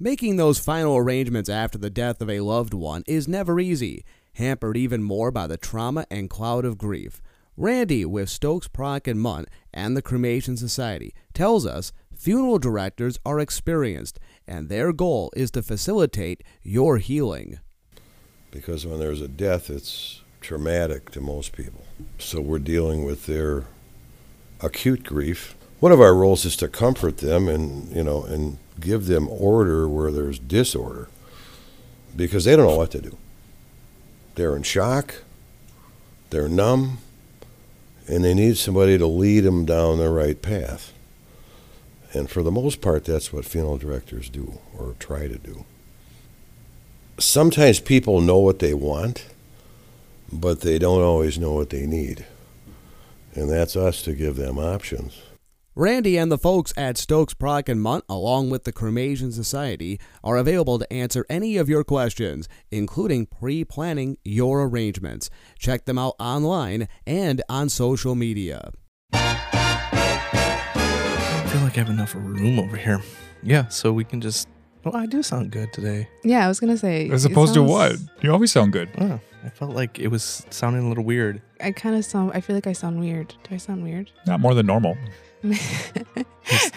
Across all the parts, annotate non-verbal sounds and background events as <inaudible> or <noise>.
Making those final arrangements after the death of a loved one is never easy, hampered even more by the trauma and cloud of grief. Randy with Stokes Prock and Mundt and the Cremation Society tells us funeral directors are experienced and their goal is to facilitate your healing. Because when there's a death, it's traumatic to most people. So we're dealing with their acute grief. One of our roles is to comfort them and, you know, and give them order where there's disorder because they don't know what to do. They're in shock, they're numb, and they need somebody to lead them down the right path. And for the most part, that's what funeral directors do or try to do. Sometimes people know what they want, but they don't always know what they need. And that's us to give them options. Randy and the folks at Stokes Prock and Mundt, along with the Cremation Society, are available to answer any of your questions, including pre-planning your arrangements. Check them out online and on social media. I feel like I have enough room over here. Yeah, so we can just. Well, I do sound good today. Yeah, I was gonna say. As it opposed to what? You always sound good. Oh, I felt like it was sounding a little weird. I kind of sound. I feel like I sound weird. Do I sound weird? Not more than normal. <laughs>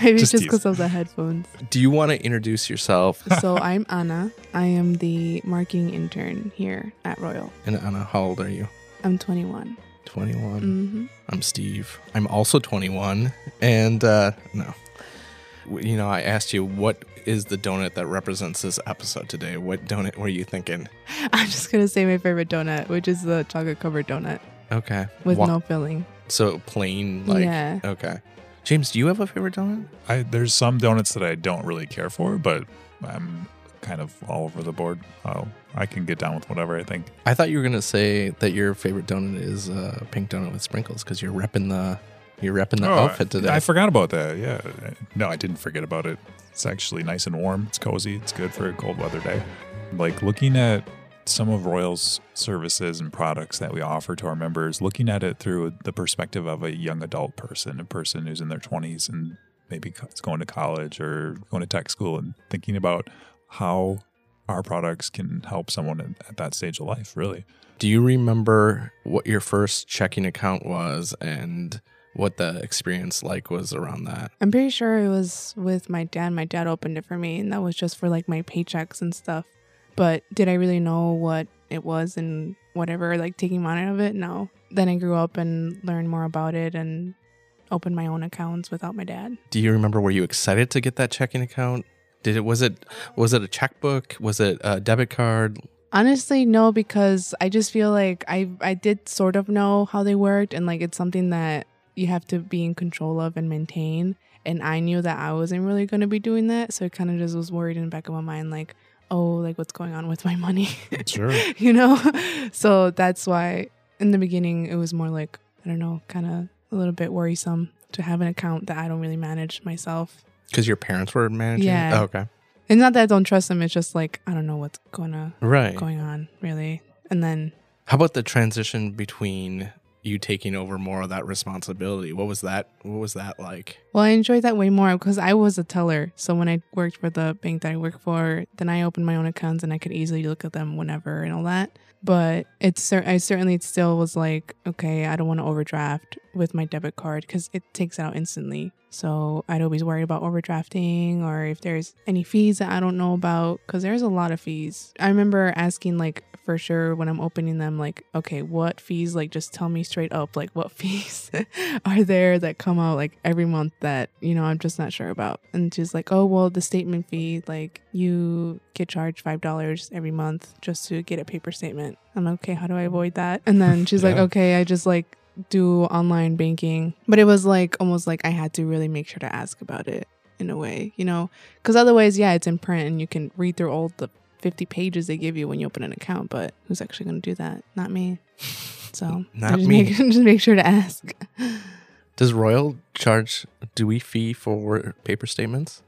Maybe just just because of the headphones. Do you want to introduce yourself? <laughs> so I'm Ana. I am the marketing intern here at Royal. And Ana, how old are you? I'm 21. 21. hmm I'm Steve. I'm also 21. And uh, no. You know, I asked you what is the donut that represents this episode today? What donut were you thinking? <laughs> I'm just gonna say my favorite donut, which is the chocolate covered donut Okay. with Wha- no filling. So plain, like. Yeah. Okay. James, do you have a favorite donut? I there's some donuts that I don't really care for, but I'm kind of all over the board. Oh, I can get down with whatever I think. I thought you were gonna say that your favorite donut is a pink donut with sprinkles because you're repping the you're repping the Oh, outfit today. I forgot about that. Yeah. No, I didn't forget about it. It's actually nice and warm. It's cozy. It's good for a cold weather day. Like looking at some of Royal's services and products that we offer to our members, looking at it through the perspective of a young adult person, a person who's in their 20s and maybe co- is going to college or going to tech school and thinking about how our products can help someone at, at that stage of life, really. Do you remember what your first checking account was and what the experience like was around that? I'm pretty sure it was with my dad. My dad opened it for me, and that was just for like my paychecks and stuff. But did I really know what it was and whatever, like taking money out of it? No. Then I grew up and learned more about it and opened my own accounts without my dad. Do you remember were you excited to get that checking account? Did it was it was it a checkbook? Was it a debit card? Honestly, no, because I just feel like I I did sort of know how they worked, and like it's something that you have to be in control of and maintain. And I knew that I wasn't really going to be doing that, so it kind of just was worried in the back of my mind, like, oh, like what's going on with my money, <laughs> Sure. you know? So that's why in the beginning it was more like I don't know, kind of a little bit worrisome to have an account that I don't really manage myself. Because your parents were managing? it? Yeah. Oh, okay. And not that I don't trust them, it's just like I don't know what's going to Right. going on really. And then How about the transition between you taking over more of that responsibility? What was that what was that like? Well, I enjoyed that way more because I was a teller. So when I worked for the bank that I work for, then I opened my own accounts and I could easily look at them whenever and all that. But it's I certainly still was like, okay, I don't want to overdraft with my debit card because it takes it out instantly. So I'd always worry about overdrafting or if there's any fees that I don't know about because there's a lot of fees. I remember asking like for sure when I'm opening them, like, okay, what fees? Like, just tell me straight up, like, what <laughs> fees are there that come out like every month that, you know, I'm just not sure about. And she's like, oh, well, the statement fee, like, you get charged $5 every month just to get a paper statement. I'm like, okay, how do I avoid that? And then she's like, okay, I just like do online banking. But it was like almost like I had to really make sure to ask about it in a way, you know? Because otherwise, yeah, it's in print and you can read through all the 50 pages they give you when you open an account, but who's actually going to do that? Not me. <laughs> So Not just me. Make, <laughs> just make sure to ask. Does Royal charge Dewey fee for paper statements?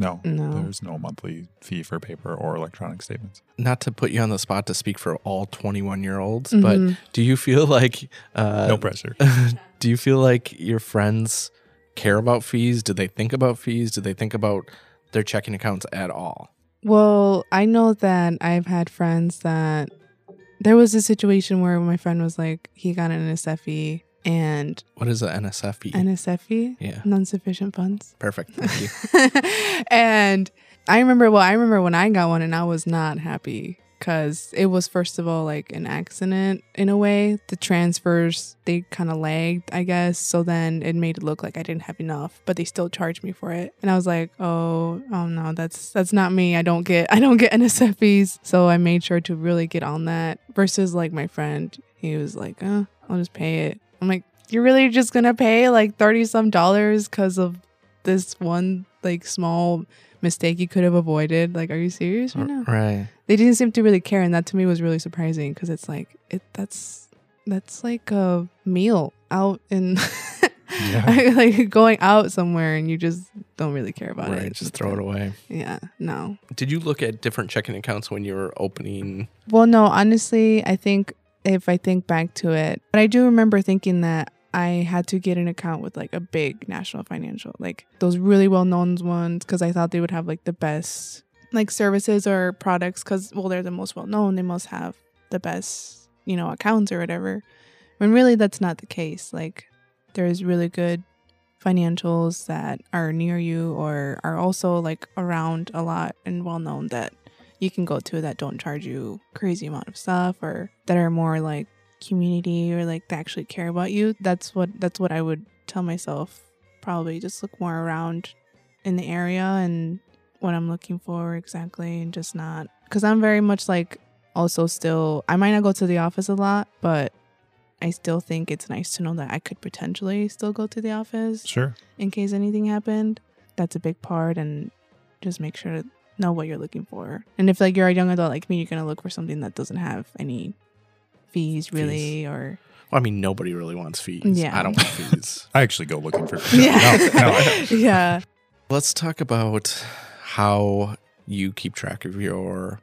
No, No. there's no monthly fee for paper or electronic statements. Not to put you on the spot to speak for all 21 year olds, Mhm. but do you feel like uh, no pressure. <laughs> do you feel like your friends care about fees? Do they think about fees? Do they think about their checking accounts at all? Well, I know that I've had friends that there was a situation where my friend was like, he got an NSF fee and What is an NSF fee? NSFE, yeah, non sufficient funds. perfect. Thank you. <laughs> and I remember, well, I remember when I got one and I was not happy because it was, first of all, like an accident in a way. The transfers, they kind of lagged, I guess. So then it made it look like I didn't have enough, but they still charged me for it. And I was like, oh, oh no, that's, that's not me. I don't get, I don't get <laughs> NSF fees. So I made sure to really get on that versus like my friend, he was like, uh, I'll just pay it. I'm like, you're really just gonna pay like 30 some dollars because of this one like small mistake you could have avoided like are you serious right now Right. they didn't seem to really care and that to me was really surprising because it's like it that's that's like a meal out in Yeah. <laughs> like going out somewhere and you just don't really care about Right. it Just throw it away. yeah no Did you look at different checking accounts when you were opening? Well, no, honestly, I think if I think back to it, but I do remember thinking that I had to get an account with like a big national financial, like those really well known ones, because I thought they would have like the best like services or products, because well, they're the most well known. They must have the best, you know, accounts or whatever. When really that's not the case. Like there's really good financials that are near you or are also like around a lot and well known that you can go to that don't charge you crazy amount of stuff or that are more like community or like they actually care about you that's what that's what i would tell myself probably just look more around in the area and what i'm looking for exactly and just not because i'm very much like also still i might not go to the office a lot but i still think it's nice to know that i could potentially still go to the office Sure. in case anything happened. That's a big part, and just make sure know what you're looking for. And if like you're a young adult like me, you're gonna look for something that doesn't have any fees really, or Well, I mean, nobody really wants fees. Yeah. I don't want <laughs> fees. I actually go looking for. <laughs> yeah, No, no, yeah. Let's talk about how you keep track of your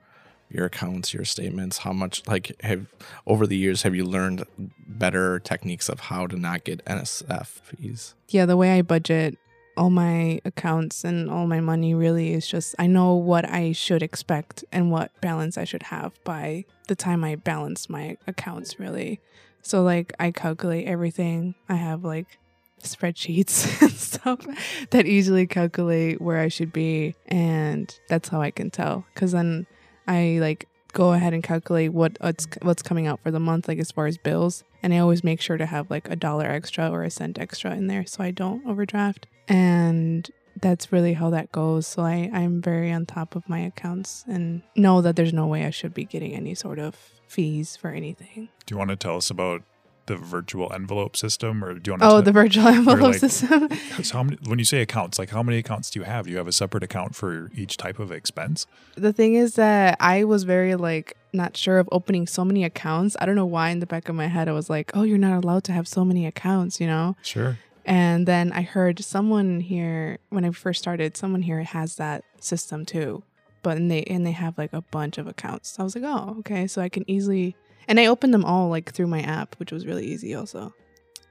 your accounts, your statements. How much, like, have over the years have you learned better techniques of how to not get NSF fees? yeah, the way I budget all my accounts and all my money really is just I know what I should expect and what balance I should have by the time I balance my accounts really. So like I calculate everything. I have like spreadsheets <laughs> and stuff that easily calculate where I should be and that's how I can tell cuz then I like go ahead and calculate what what's what's coming out for the month like as far as bills and I always make sure to have like a dollar extra or a cent extra in there so I don't overdraft and that's really how that goes so I I'm very on top of my accounts and know that there's no way I should be getting any sort of fees for anything. Do you want to tell us about the virtual envelope system, or do you want? To Oh, the virtual envelope like- system. <laughs> So how many, when you say accounts, like how many accounts do you have? Do you have a separate account for each type of expense? the thing is that I was very like not sure of opening so many accounts. I don't know why in the back of my head I was like, "Oh, you're not allowed to have so many accounts," you know? Sure. And then I heard someone here when I first started, someone here has that system too. But and they and they have like a bunch of accounts. So I was like, "Oh, okay, so I can easily and I opened them all like through my app, which was really easy also.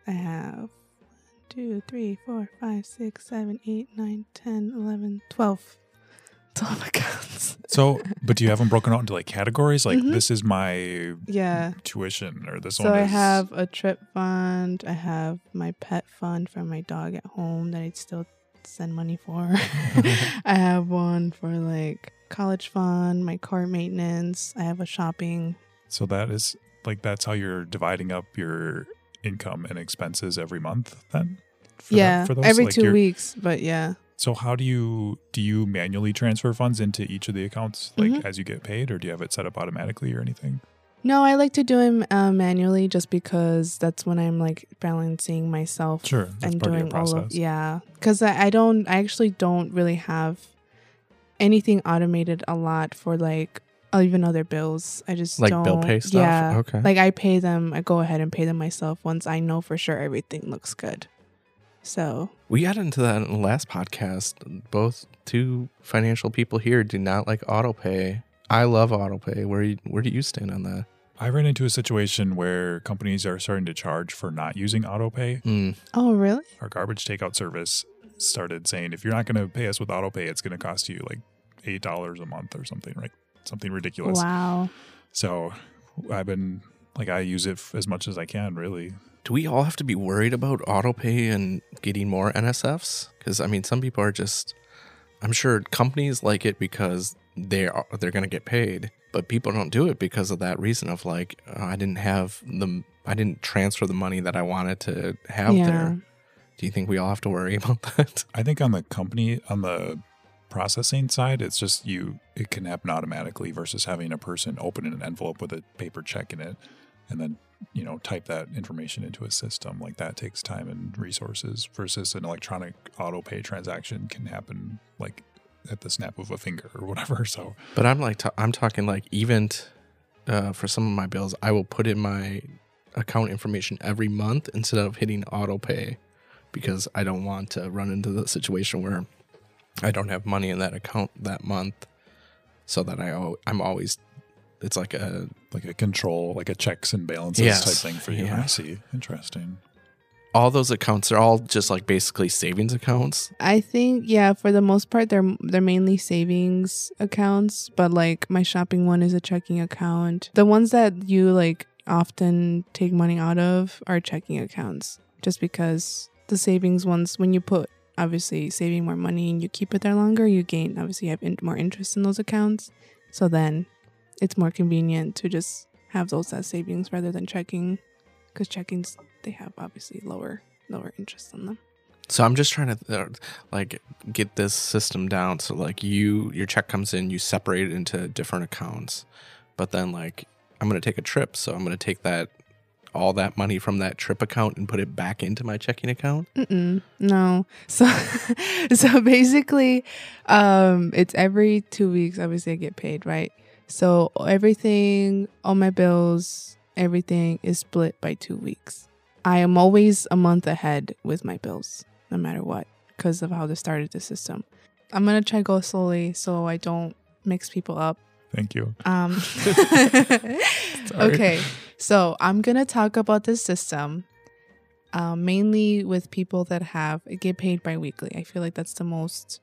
I have two, three, four, five, six, seven, eight, nine, ten, eleven, twelve. 12 accounts. So, but do you have them broken out into like categories? Like Mhm. this is my Yeah. tuition, or this one? So one I is. have a trip fund. I have my pet fund for my dog at home that I'd still send money for. <laughs> I have one for like college fund, my car maintenance. I have a shopping. So that is like that's how you're dividing up your income and expenses every month. Then. For that- yeah, for those? every Like, 2 you're- weeks, but yeah. So how do you do you manually transfer funds into each of the accounts like Mhm. as you get paid, or do you have it set up automatically or anything? No, I like to do them uh, manually just because that's when I'm like balancing myself Sure, that's and part of doing your all of yeah. Because I, I don't, I actually don't really have anything automated a lot for like uh, even other bills. I just Like don't, bill pay stuff? Yeah, Okay. Like I pay them. I go ahead and pay them myself once I know for sure everything looks good. So We got into that in the last podcast. Both two financial people here do not like auto pay. I love auto pay. Where you, where do you stand on that? I ran into a situation where companies are starting to charge for not using autopay. Mm, oh really? Our garbage takeout service started saying if you're not going to pay us with autopay, it's going to cost you like eight dollars a month or something, right? Something ridiculous. Wow. So I've been like I use it f- as much as I can, really. Do we all have to be worried about autopay and getting more NSFs? Because I mean, some people are just. I'm sure companies like it because they are they're going to get paid, but people don't do it because of that reason of like uh, I didn't have the I didn't transfer the money that I wanted to have Yeah. there. Do you think we all have to worry <laughs> about that? I think on the company on the processing side, it's just you it can happen automatically versus having a person open an envelope with a paper check in it and then you know type that information into a system like that takes time and resources versus an electronic auto pay transaction can happen like at the snap of a finger or whatever so. But I'm like, I'm talking like even uh, for some of my bills, I will put in my account information every month instead of hitting auto pay because I don't want to run into the situation where I don't have money in that account that month, so that I al- I'm always it's like a like a control like a checks and balances Yes. type thing for you Yeah. i see interesting all those accounts are all just like basically savings accounts. I think yeah, for the most part they're they're mainly savings accounts, but like my shopping one is a checking account. The ones that you like often take money out of are checking accounts just because the savings ones when you put obviously saving more money and you keep it there longer, you gain obviously you have in, more interest in those accounts. So then it's more convenient to just have those as savings rather than checking cuz checkings they have obviously lower lower interest on them. So I'm just trying to uh, like get this system down. So like you, your check comes in, you separate it into different accounts, but then like I'm gonna take a trip, so I'm gonna take that all that money from that trip account and put it back into my checking account. Mm-mm, no. <laughs> So, so basically, um, it's every two weeks. Obviously, I get paid, right? So everything, all my bills, everything is split by two weeks. I am always a month ahead with my bills, no matter what, because of how they started the system. I'm gonna try go slowly so I don't mix people up. thank you Um, <laughs> <laughs> okay, so I'm gonna talk about this system, um, mainly with people that have get paid bi-weekly. I feel like that's the most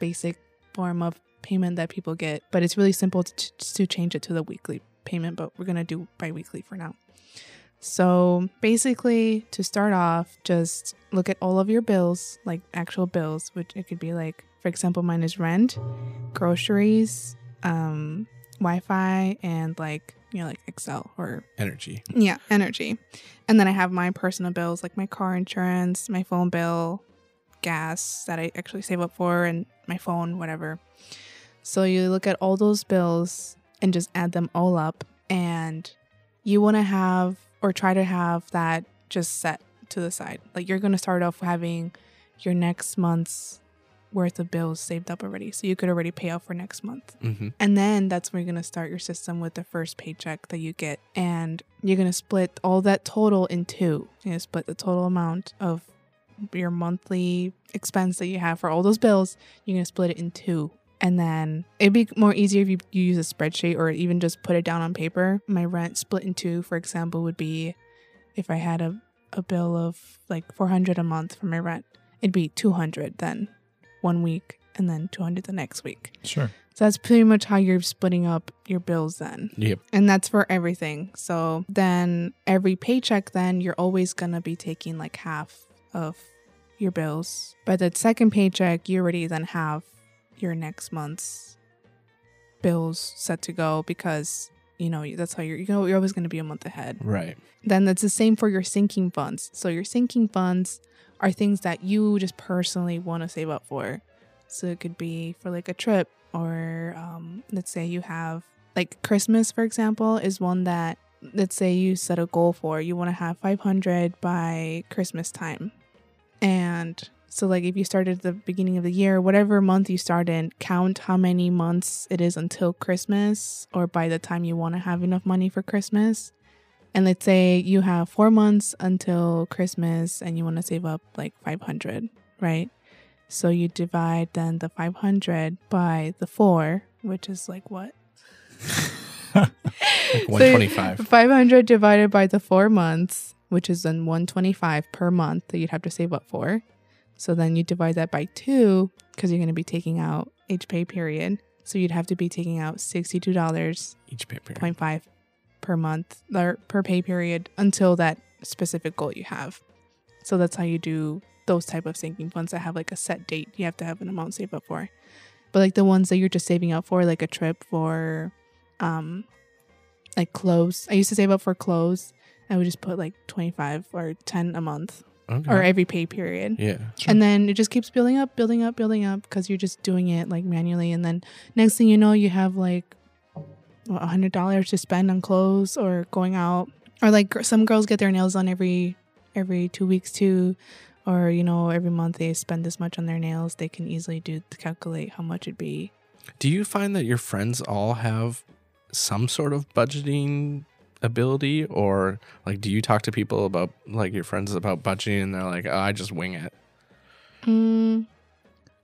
basic form of payment that people get, but it's really simple to, to change it to the weekly payment. But we're gonna do bi-weekly for now. So basically, to start off, just look at all of your bills, like actual bills, which it could be like, for example, mine is rent, groceries, um, Wi-Fi, and like you know, like Xcel or Energy. yeah, energy. And then I have my personal bills like my car insurance, my phone bill, gas that I actually save up for, and my phone, whatever. So you look at all those bills and just add them all up, and you want to have or try to have that just set to the side. Like you're going to start off having your next month's worth of bills saved up already. So you could already pay out for next month. hmm And then that's when you're going to start your system with the first paycheck that you get. And you're going to split all that total in two. You're going to split the total amount of your monthly expense that you have for all those bills. You're going to split it in two. And then it'd be more easier if you, you use a spreadsheet or even just put it down on paper. My rent split in two, for example, would be if I had a, a bill of like 400 a month for my rent, it'd be 200 then one week and then 200 the next week. sure So that's pretty much how you're splitting up your bills then. Yep. And that's for everything. So then every paycheck, then you're always going to be taking like half of your bills. But the second paycheck, you already then have your next month's bills set to go because, you know, that's how you're, you know, you're always going to be a month ahead. Right. Then that's the same for your sinking funds. So your sinking funds are things that you just personally want to save up for. So it could be for like a trip or um, let's say you have like Christmas, for example, is one that let's say you set a goal for. You want to have 500 by Christmas time. And so like if you started at the beginning of the year, whatever month you start in, count how many months it is until Christmas or by the time you want to have enough money for Christmas. And let's say you have four months until Christmas and you want to save up like 500, right? So you divide then the 500 by the four, which is like what? Like <laughs> So 125. 500 divided by the four months, which is then 125 per month that you'd have to save up for. So then you divide that by two because you're going to be taking out each pay period. So you'd have to be taking out sixty-two dollars Each pay period. point five per month or per pay period until that specific goal you have. So that's how you do those type of sinking funds that have like a set date. You have to have an amount saved up for. But like the ones that you're just saving up for, like a trip for, um, like clothes. I used to save up for clothes. I would just put like twenty five or ten a month Okay. or every pay period. yeah. And then it just keeps building up, building up, building up because you're just doing it like manually. And then next thing you know, you have like a hundred dollars to spend on clothes or going out. Or like some girls get their nails done every every two weeks too. Or you know, every month they spend this much on their nails. They can easily do to calculate how much it'd be. Do you find that your friends all have some sort of budgeting ability or like do you talk to people about like your friends about budgeting and they're like, "Oh, I just wing it." Mm,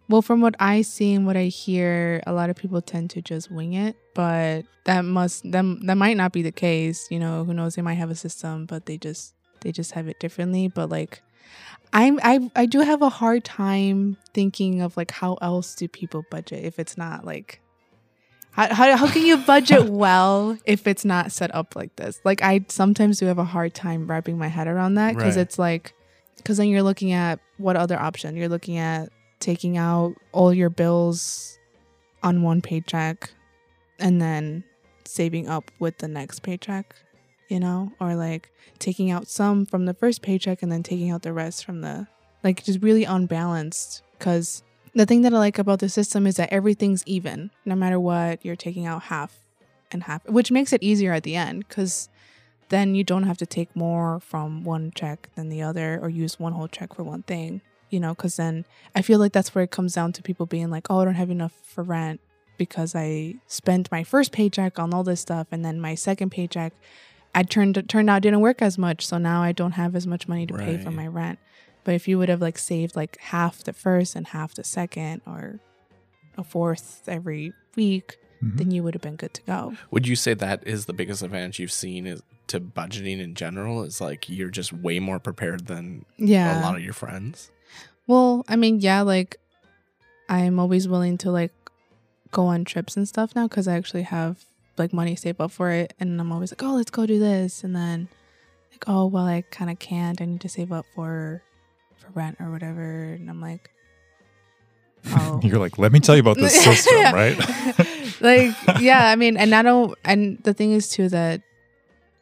well, from what I see and what I hear, a lot of people tend to just wing it, but that must them that might not be the case. You know, who knows? They might have a system, but they just they just have it differently. But like, I'm I I do have a hard time thinking of like how else do people budget if it's not like. How, how, how can you budget <laughs> well if it's not set up like this? Like I sometimes do have a hard time wrapping my head around that because Right. it's like because then you're looking at what other option you're looking at taking out all your bills on one paycheck and then saving up with the next paycheck you know or like taking out some from the first paycheck and then taking out the rest from the like just really unbalanced because the thing that i like about the system is that everything's even no matter what you're taking out half and half which makes it easier at the end because then you don't have to take more from one check than the other or use one whole check for one thing you know because then i feel like that's where it comes down to people being like oh i don't have enough for rent because i spent my first paycheck on all this stuff and then my second paycheck i turned turned out didn't work as much so now i don't have as much money to pay for my rent but if you would have like saved like half the first and half the second or a fourth every week Mhm. then you would have been good to go Would you say that is the biggest advantage you've seen is to budgeting in general is like you're just way more prepared than yeah a lot of your friends? Well, I mean, yeah, like I'm always willing to like go on trips and stuff now because I actually have like money saved up for it, and I'm always like, oh, let's go do this, and then like, oh, well, I kind of can't. I need to save up for for rent or whatever, and I'm like, oh, <laughs> You're like, let me tell you about this <laughs> system, right? <laughs> like yeah i mean and i don't and the thing is too that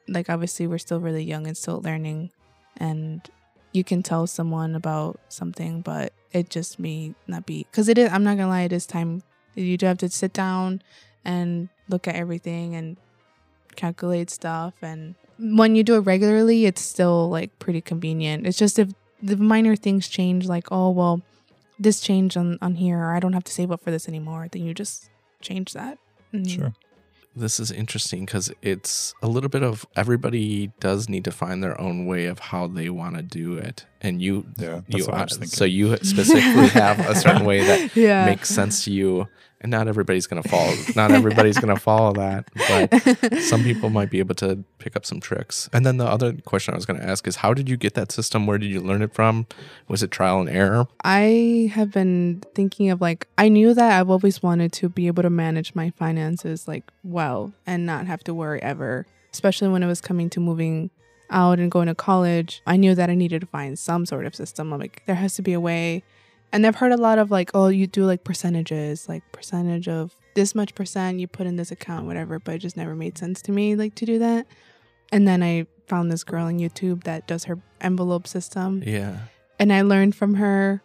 like obviously we're still really young and still learning and you can tell someone about something but it just may not be because it is i'm not gonna lie it is time. You do have to sit down and look at everything and calculate stuff and when you do it regularly it's still like pretty convenient. It's just if the minor things change like oh well this change on on here or i don't have to save up for this anymore then you just change that. And Sure. This is interesting because it's a little bit of everybody does need to find their own way of how they want to do it, and you, Yeah, you, that's what I was so you specifically have a certain way that <laughs> yeah. makes sense to you, and not everybody's gonna <laughs> follow. Not everybody's gonna follow that, but <laughs> some people might be able to pick up some tricks. And then the other question I was going to ask is how did you get that system? Where did you learn it from? Was it trial and error? I have been thinking of like I knew that I've always wanted to be able to manage my finances like well and not have to worry ever, especially when it was coming to moving out and going to college. I knew that I needed to find some sort of system. I'm like there has to be a way. And I've heard a lot of like oh you do like percentages, like percentage of this much percent you put in this account whatever, but it just never made sense to me like to do that. And then I found this girl on YouTube that does her envelope system Yeah. and I learned from her.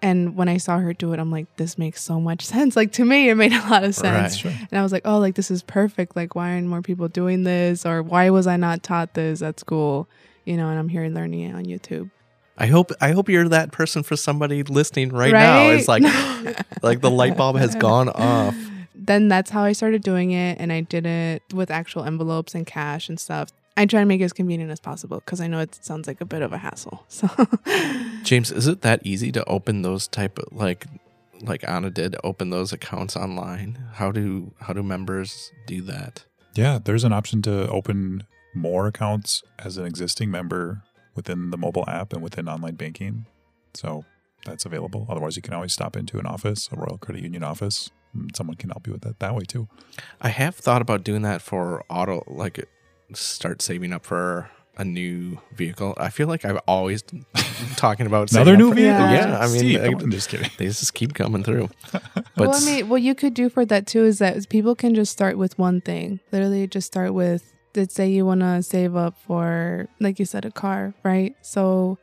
And when I saw her do it, I'm like, this makes so much <laughs> sense. Like to me, it made a lot of sense. Right. And I was like, oh, like this is perfect. Like, why aren't more people doing this? Or why was I not taught this at school? You know, and I'm here learning it on YouTube. I hope I hope you're that person for somebody listening right, now. It's like <laughs> like the light bulb has <laughs> gone off. then that's how I started doing it. And I did it with actual envelopes and cash and stuff. I try to make it as convenient as possible because I know it sounds like a bit of a hassle. <laughs> So James, is it that easy to open those type of like like Ana did open those accounts online? How do how do members do that? Yeah, there's an option to open more accounts as an existing member within the mobile app and within online banking. So that's available. Otherwise, you can always stop into an office, a Royal Credit Union office. And someone can help you with that that way too. I have thought about doing that for auto, like start saving up for a new vehicle. I feel like I've always <laughs> talking about Another saving new for- vehicle? Yeah. Yeah, I mean, Steve, I- come on, just kidding. they just keep coming through. But <laughs> well, I mean, what you could do for that too is that people can just start with one thing. Literally, just start with. Let's say you want to save up for, like you said, a car, right? So,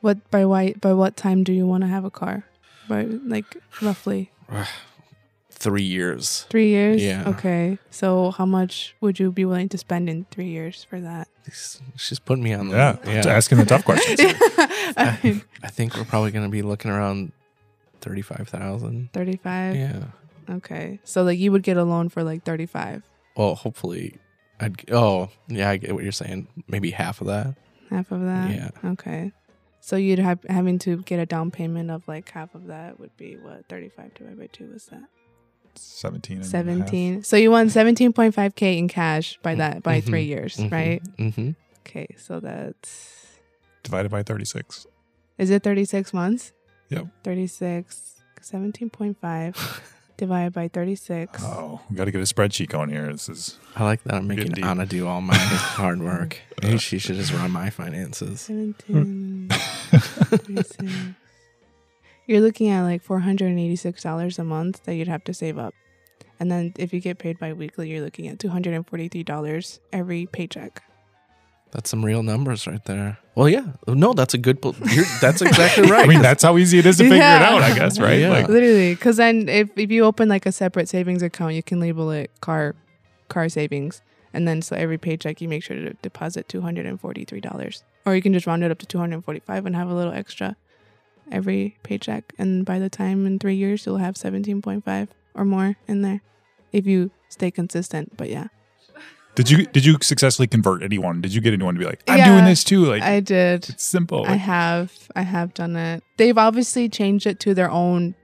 what by why by what time do you want to have a car? By like roughly <sighs> three years. three years. Yeah. Okay. So, how much would you be willing to spend in three years for that? She's she's putting me on the Yeah, yeah. asking the tough questions. <laughs> <laughs> I mean, I think we're probably going to be looking around thirty five thousand. thirty-five. Yeah. Okay. So, like, you would get a loan for like thirty-five, Well, hopefully, I'd. Oh, yeah, I get what you're saying. Maybe half of that. half of that. Yeah. Okay. So you'd have having to get a down payment of like half of that would be what thirty-five divided by two was that 17 and a half. seventeen. So you won seventeen point five k in cash by that by three Mhm. years, Mhm. right? Mm-hmm. Okay, so that's divided by 36. is it thirty-six months? Yep. 36, 17.5 <laughs> divided by thirty-six. Oh, we got to get a spreadsheet going here. This is I like that I'm making deed. Ana do all my <laughs> hard work. Maybe she should just run my finances. 17, 36. You're looking at like $486 a month that you'd have to save up. And then if you get paid bi-weekly, you're looking at $243 every paycheck. That's some real numbers right there. Well, yeah. No, that's a good. pl- You're, that's exactly <laughs> right. I mean, that's how easy it is to figure it out, I guess, right? Yeah. Like, Literally, because then if, if you open like a separate savings account, you can label it car car savings. And then so every paycheck, you make sure to deposit $243. Or you can just round it up to 245 and have a little extra every paycheck. And by the time in three years, you'll have 17.5 or more in there if you stay consistent. But yeah, did you did you successfully convert anyone? Did you get anyone to be like, I'm Yeah, doing this too? Like, I did. it's simple. I have. I have done it. They've obviously changed it to their own,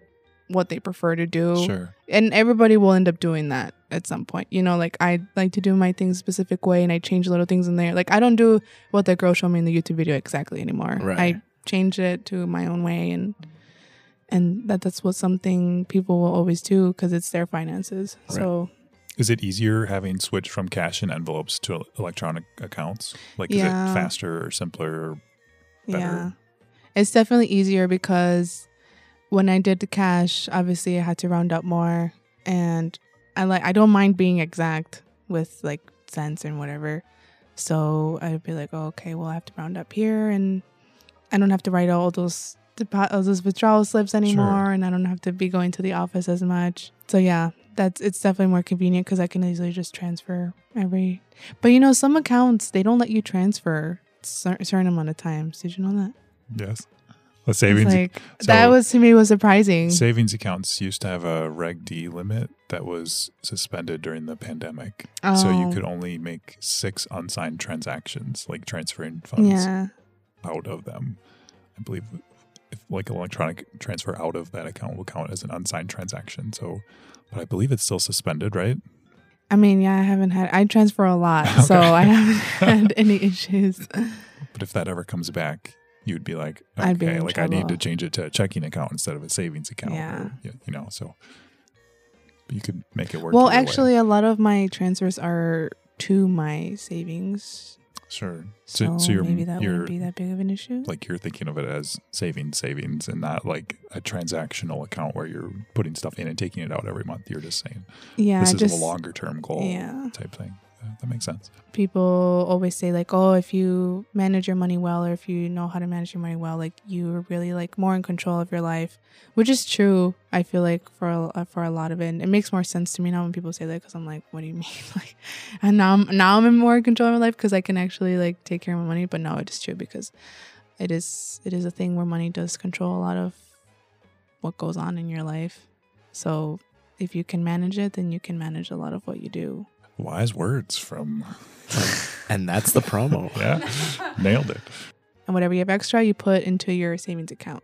what they prefer to do. sure. and everybody will end up doing that at some point. You know, like I like to do my things a specific way and I change little things in there. Like I don't do what the girl showed me in the YouTube video exactly anymore. Right. I change it to my own way and and that that's what something people will always do because it's their finances. So Is it easier having switched from cash and envelopes to electronic accounts? Like, is it faster or simpler? Or better? yeah. It's definitely easier because when I did the cash, obviously I had to round up more and I like I don't mind being exact with like cents and whatever. So I'd be like, oh, okay, well I have to round up here and I don't have to write all those depo- all those withdrawal slips anymore and I don't have to be going to the office as much. So yeah, that's it's definitely more convenient because I can easily just transfer every but you know some accounts they don't let you transfer cer- certain amount of times. Did you know that? Yes. The savings like so- that was to me was surprising. savings accounts used to have a Reg D limit that was suspended during the pandemic. So you Oh. could only make six unsigned transactions, like transferring funds yeah, out of them. I believe if like electronic transfer out of that account will count as an unsigned transaction. So, but I believe it's still suspended, right? I mean, yeah, I haven't had. I transfer a lot, <laughs> so I haven't <laughs> had any issues. But if that ever comes back, you'd be like, I'd be okay, in like I need to change it to a checking account instead of a savings account. Yeah. or, you know, so you could make it work. well, either way. actually, a lot of my transfers are to my savings, sure. so, So, you're, maybe that you're wouldn't be that big of an issue. like you're thinking of it as savings, savings, and not like a transactional account where you're putting stuff in and taking it out every month. You're just saying yeah, this is just a longer term goal yeah. type thing. That makes sense. people always say like, oh, if you manage your money well, or if you know how to manage your money well, like you're really like more in control of your life, which is true. I feel like for a, uh, for a lot of it, and it makes more sense to me now when people say that because I'm like, what do you mean? <laughs> like, and now I'm now I'm in more control of my life because I can actually like take care of my money. But no, it is true because it is it is a thing where money does control a lot of what goes on in your life. So if you can manage it, then you can manage a lot of what you do. Wise words from <laughs> And that's the promo. <laughs> yeah, nailed it. and whatever you have extra, you put into your savings account.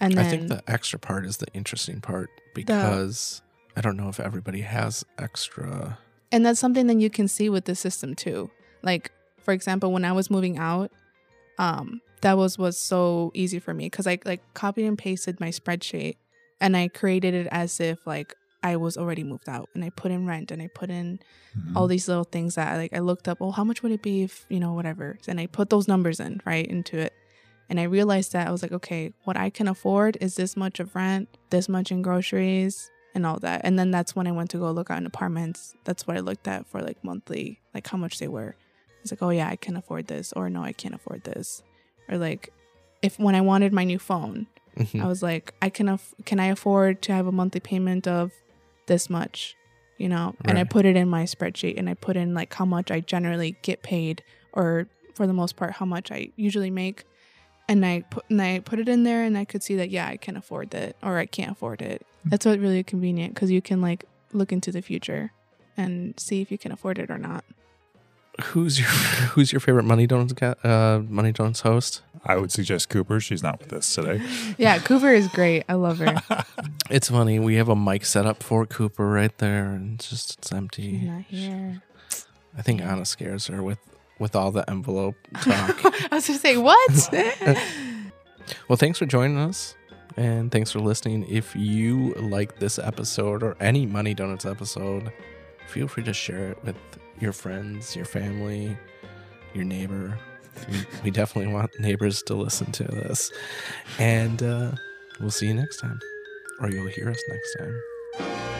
And then I think the extra part is the interesting part because I don't know if everybody has extra. and that's something that you can see with the system too. Like for example, when I was moving out, um, that was was so easy for me because I like copied and pasted my spreadsheet and I created it as if like I was already moved out and I put in rent and I put in Mhm. all these little things that like I looked up. Oh, how much would it be if you know whatever? And I put those numbers in right into it, and I realized that I was like, okay, what I can afford is this much of rent, this much in groceries, and all that. And then that's when I went to go look at apartments. That's what I looked at for like monthly, like how much they were. It's like, oh yeah, I can afford this, or no, I can't afford this, or like if when I wanted my new phone, Mhm. I was like, I can aff- can I afford to have a monthly payment of this much, you know? And I put it in my spreadsheet and I put in like how much I generally get paid or for the most part how much I usually make. And I put and I put it in there and I could see that yeah, I can afford it or I can't afford it. Hmm. That's what really convenient cuz you can like look into the future and see if you can afford it or not. Who's your <laughs> Who's your favorite Money Donuts ga- uh, Money Donuts host? I would suggest Cooper. She's not with us today. <laughs> Yeah, Cooper is great. I love her. <laughs> It's funny. We have a mic set up for Cooper right there, and it's just it's She's empty. not here. I think Ana scares her with with all the envelope talk. I was going to say what? well, thanks for joining us, and thanks for listening. If you like this episode or any Money Donuts episode, feel free to share it with your friends, your family, your neighbor. We, definitely want neighbors to listen to this, and uh, we'll see you next time, or you'll hear us next time.